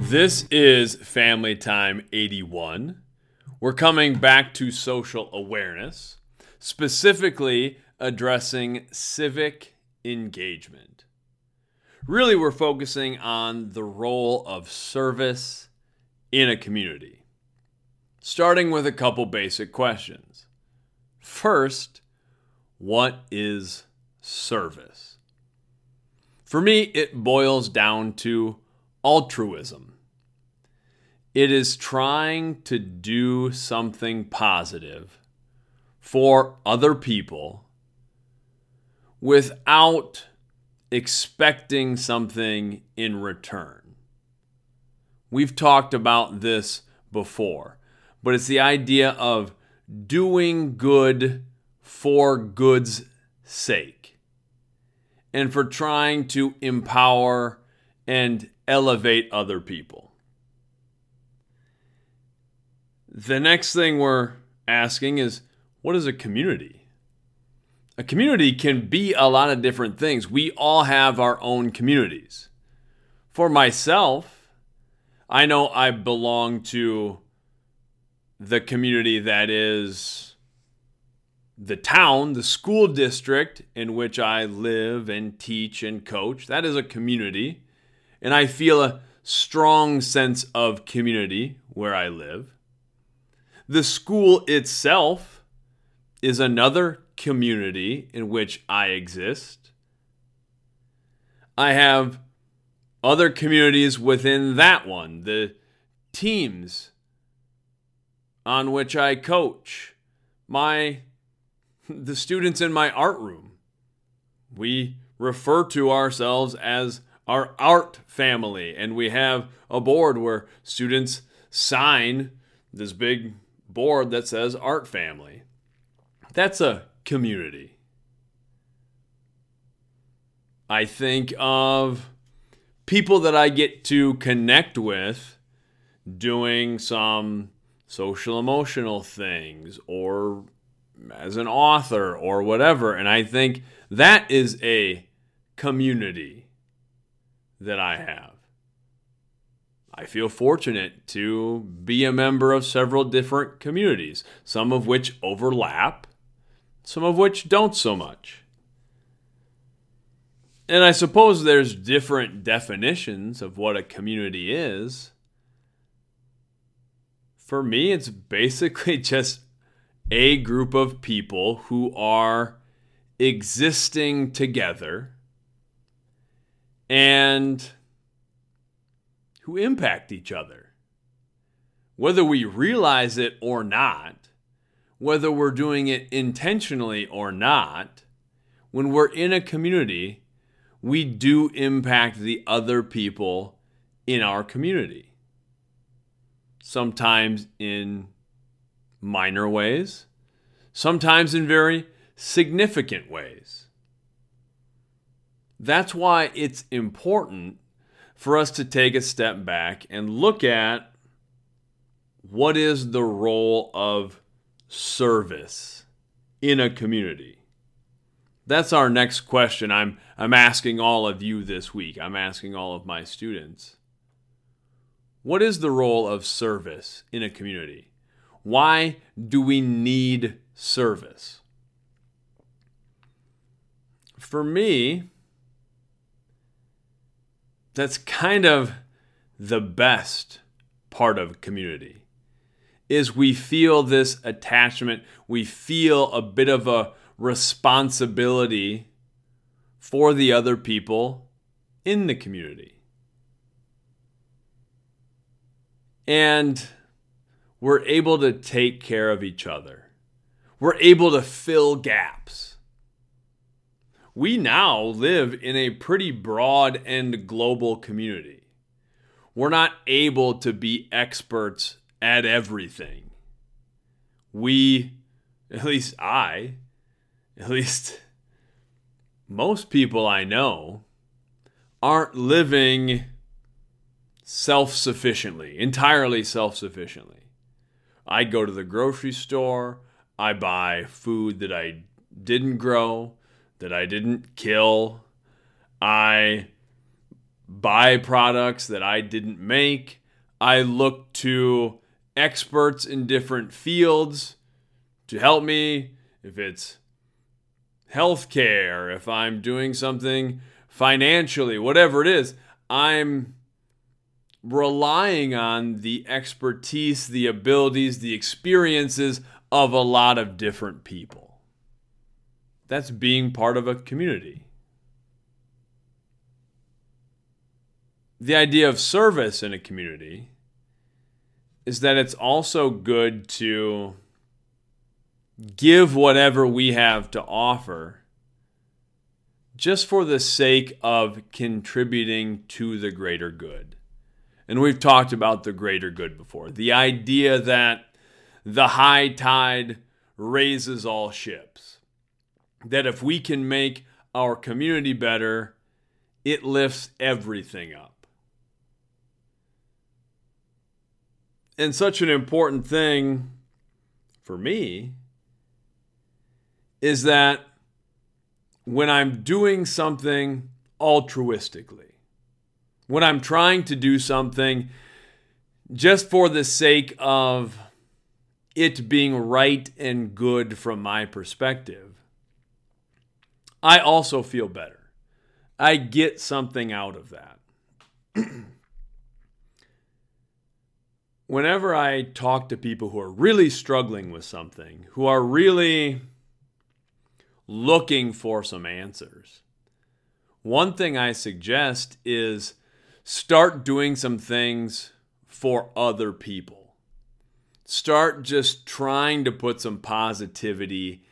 This is Family Time 81. We're coming back to social awareness, specifically addressing civic engagement. Really, we're focusing on the role of service in a community, starting with a couple basic questions. First, what is service? For me, it boils down to altruism. It is trying to do something positive for other people without expecting something in return. We've talked about this before, but it's the idea of doing good for good's sake and for trying to empower and elevate other people. The next thing we're asking is what is a community? A community can be a lot of different things. We all have our own communities. For myself, I know I belong to the community that is the town, the school district in which I live and teach and coach. That is a community. And I feel a strong sense of community where I live. The school itself is another community in which I exist. I have other communities within that one, the teams on which I coach, my the students in my art room. We refer to ourselves as our art family and we have a board where students sign this big board that says art family. That's a community. I think of people that I get to connect with doing some social emotional things or as an author or whatever. And I think that is a community that I have. I feel fortunate to be a member of several different communities, some of which overlap, some of which don't so much. And I suppose there's different definitions of what a community is. For me, it's basically just a group of people who are existing together and who impact each other. Whether we realize it or not, whether we're doing it intentionally or not, when we're in a community, we do impact the other people in our community. Sometimes in minor ways, sometimes in very significant ways. That's why it's important for us to take a step back and look at what is the role of service in a community. That's our next question I'm, I'm asking all of you this week. I'm asking all of my students. What is the role of service in a community? Why do we need service? For me, that's kind of the best part of community is we feel this attachment. We feel a bit of a responsibility for the other people in the community. And we're able to take care of each other. We're able to fill gaps we now live in a pretty broad and global community. We're not able to be experts at everything. We, at least I, at least most people I know, aren't living self sufficiently, entirely self sufficiently. I go to the grocery store, I buy food that I didn't grow, that I didn't kill. I buy products that I didn't make. I look to experts in different fields to help me. If it's healthcare, if I'm doing something financially, whatever it is, I'm relying on the expertise, the abilities, the experiences of a lot of different people. That's being part of a community. The idea of service in a community is that it's also good to give whatever we have to offer just for the sake of contributing to the greater good. And we've talked about the greater good before. The idea that the high tide raises all ships. That if we can make our community better, it lifts everything up. And such an important thing for me is that when I'm doing something altruistically, when I'm trying to do something just for the sake of it being right and good from my perspective, I also feel better. I get something out of that. Whenever I talk to people who are really struggling with something, who are really looking for some answers, one thing I suggest is start doing some things for other people. Start just trying to put some positivity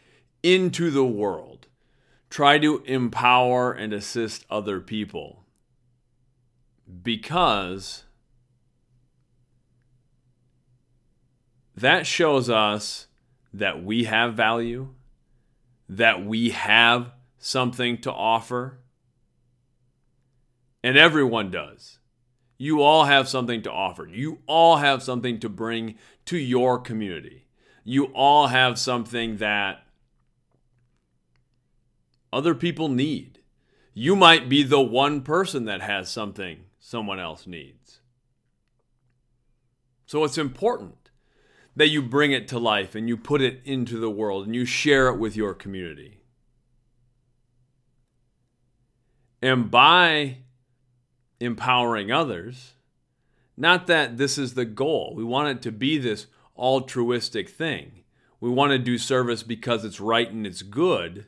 into the world. Try to empower and assist other people. Because that shows us that we have value, that we have something to offer and everyone does. You all have something to offer. You all have something to bring to your community. You all have something that other people need. You might be the one person that has something someone else needs. So it's important that you bring it to life and you put it into the world and you share it with your community. And by empowering others. Not that this is the goal. We want it to be this altruistic thing. We want to do service because it's right and it's good.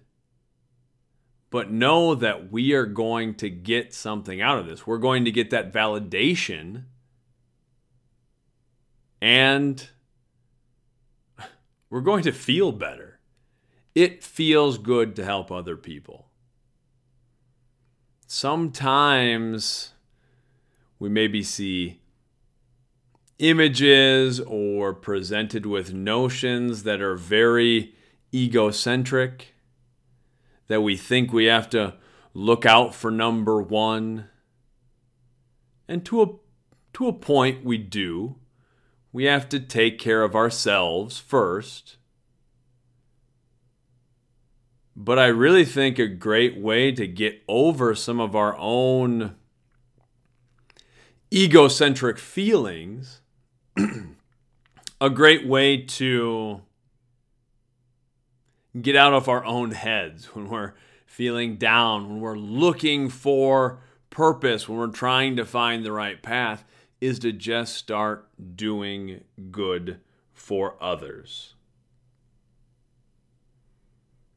But know that we are going to get something out of this. We're going to get that validation. And we're going to feel better. It feels good to help other people. Sometimes we maybe see images or presented with notions that are very egocentric, that we think we have to look out for number one. And to a, to a point, we do. We have to take care of ourselves first. But I really think a great way to get over some of our own egocentric feelings, a great way to get out of our own heads when we're feeling down, when we're looking for purpose, when we're trying to find the right path, is to just start doing good for others.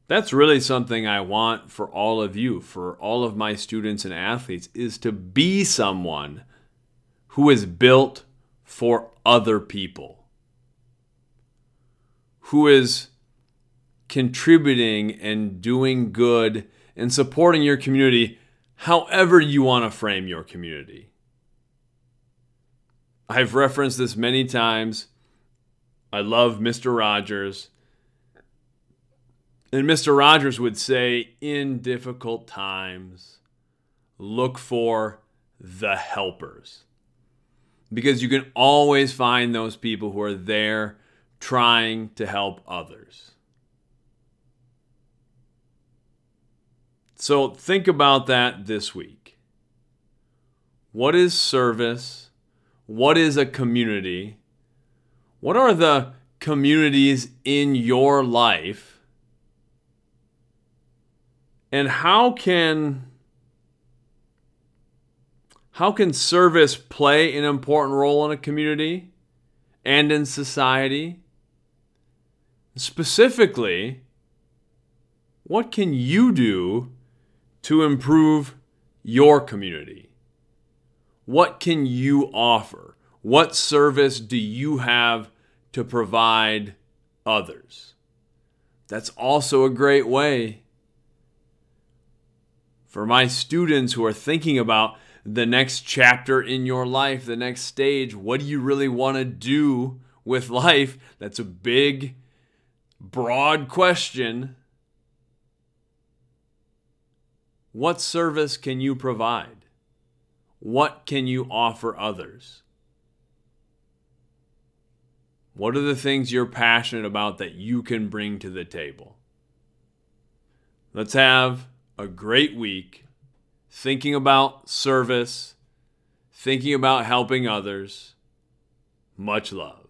That's really something I want for all of you, for all of my students and athletes, is to be someone who is built for other people, who is contributing and doing good and supporting your community however you want to frame your community. I've referenced this many times. I love Mr. Rogers. And Mr. Rogers would say, in difficult times, look for the helpers because you can always find those people who are there trying to help others. So think about that this week. What is service? What is a community? What are the communities in your life? And how can how can service play an important role in a community and in society? Specifically, what can you do to improve your community? What can you offer? What service do you have to provide others? That's also a great way for my students who are thinking about the next chapter in your life, the next stage. What do you really want to do with life? That's a big, broad question. What service can you provide? What can you offer others? What are the things you're passionate about that you can bring to the table? Let's have a great week thinking about service, thinking about helping others. Much love.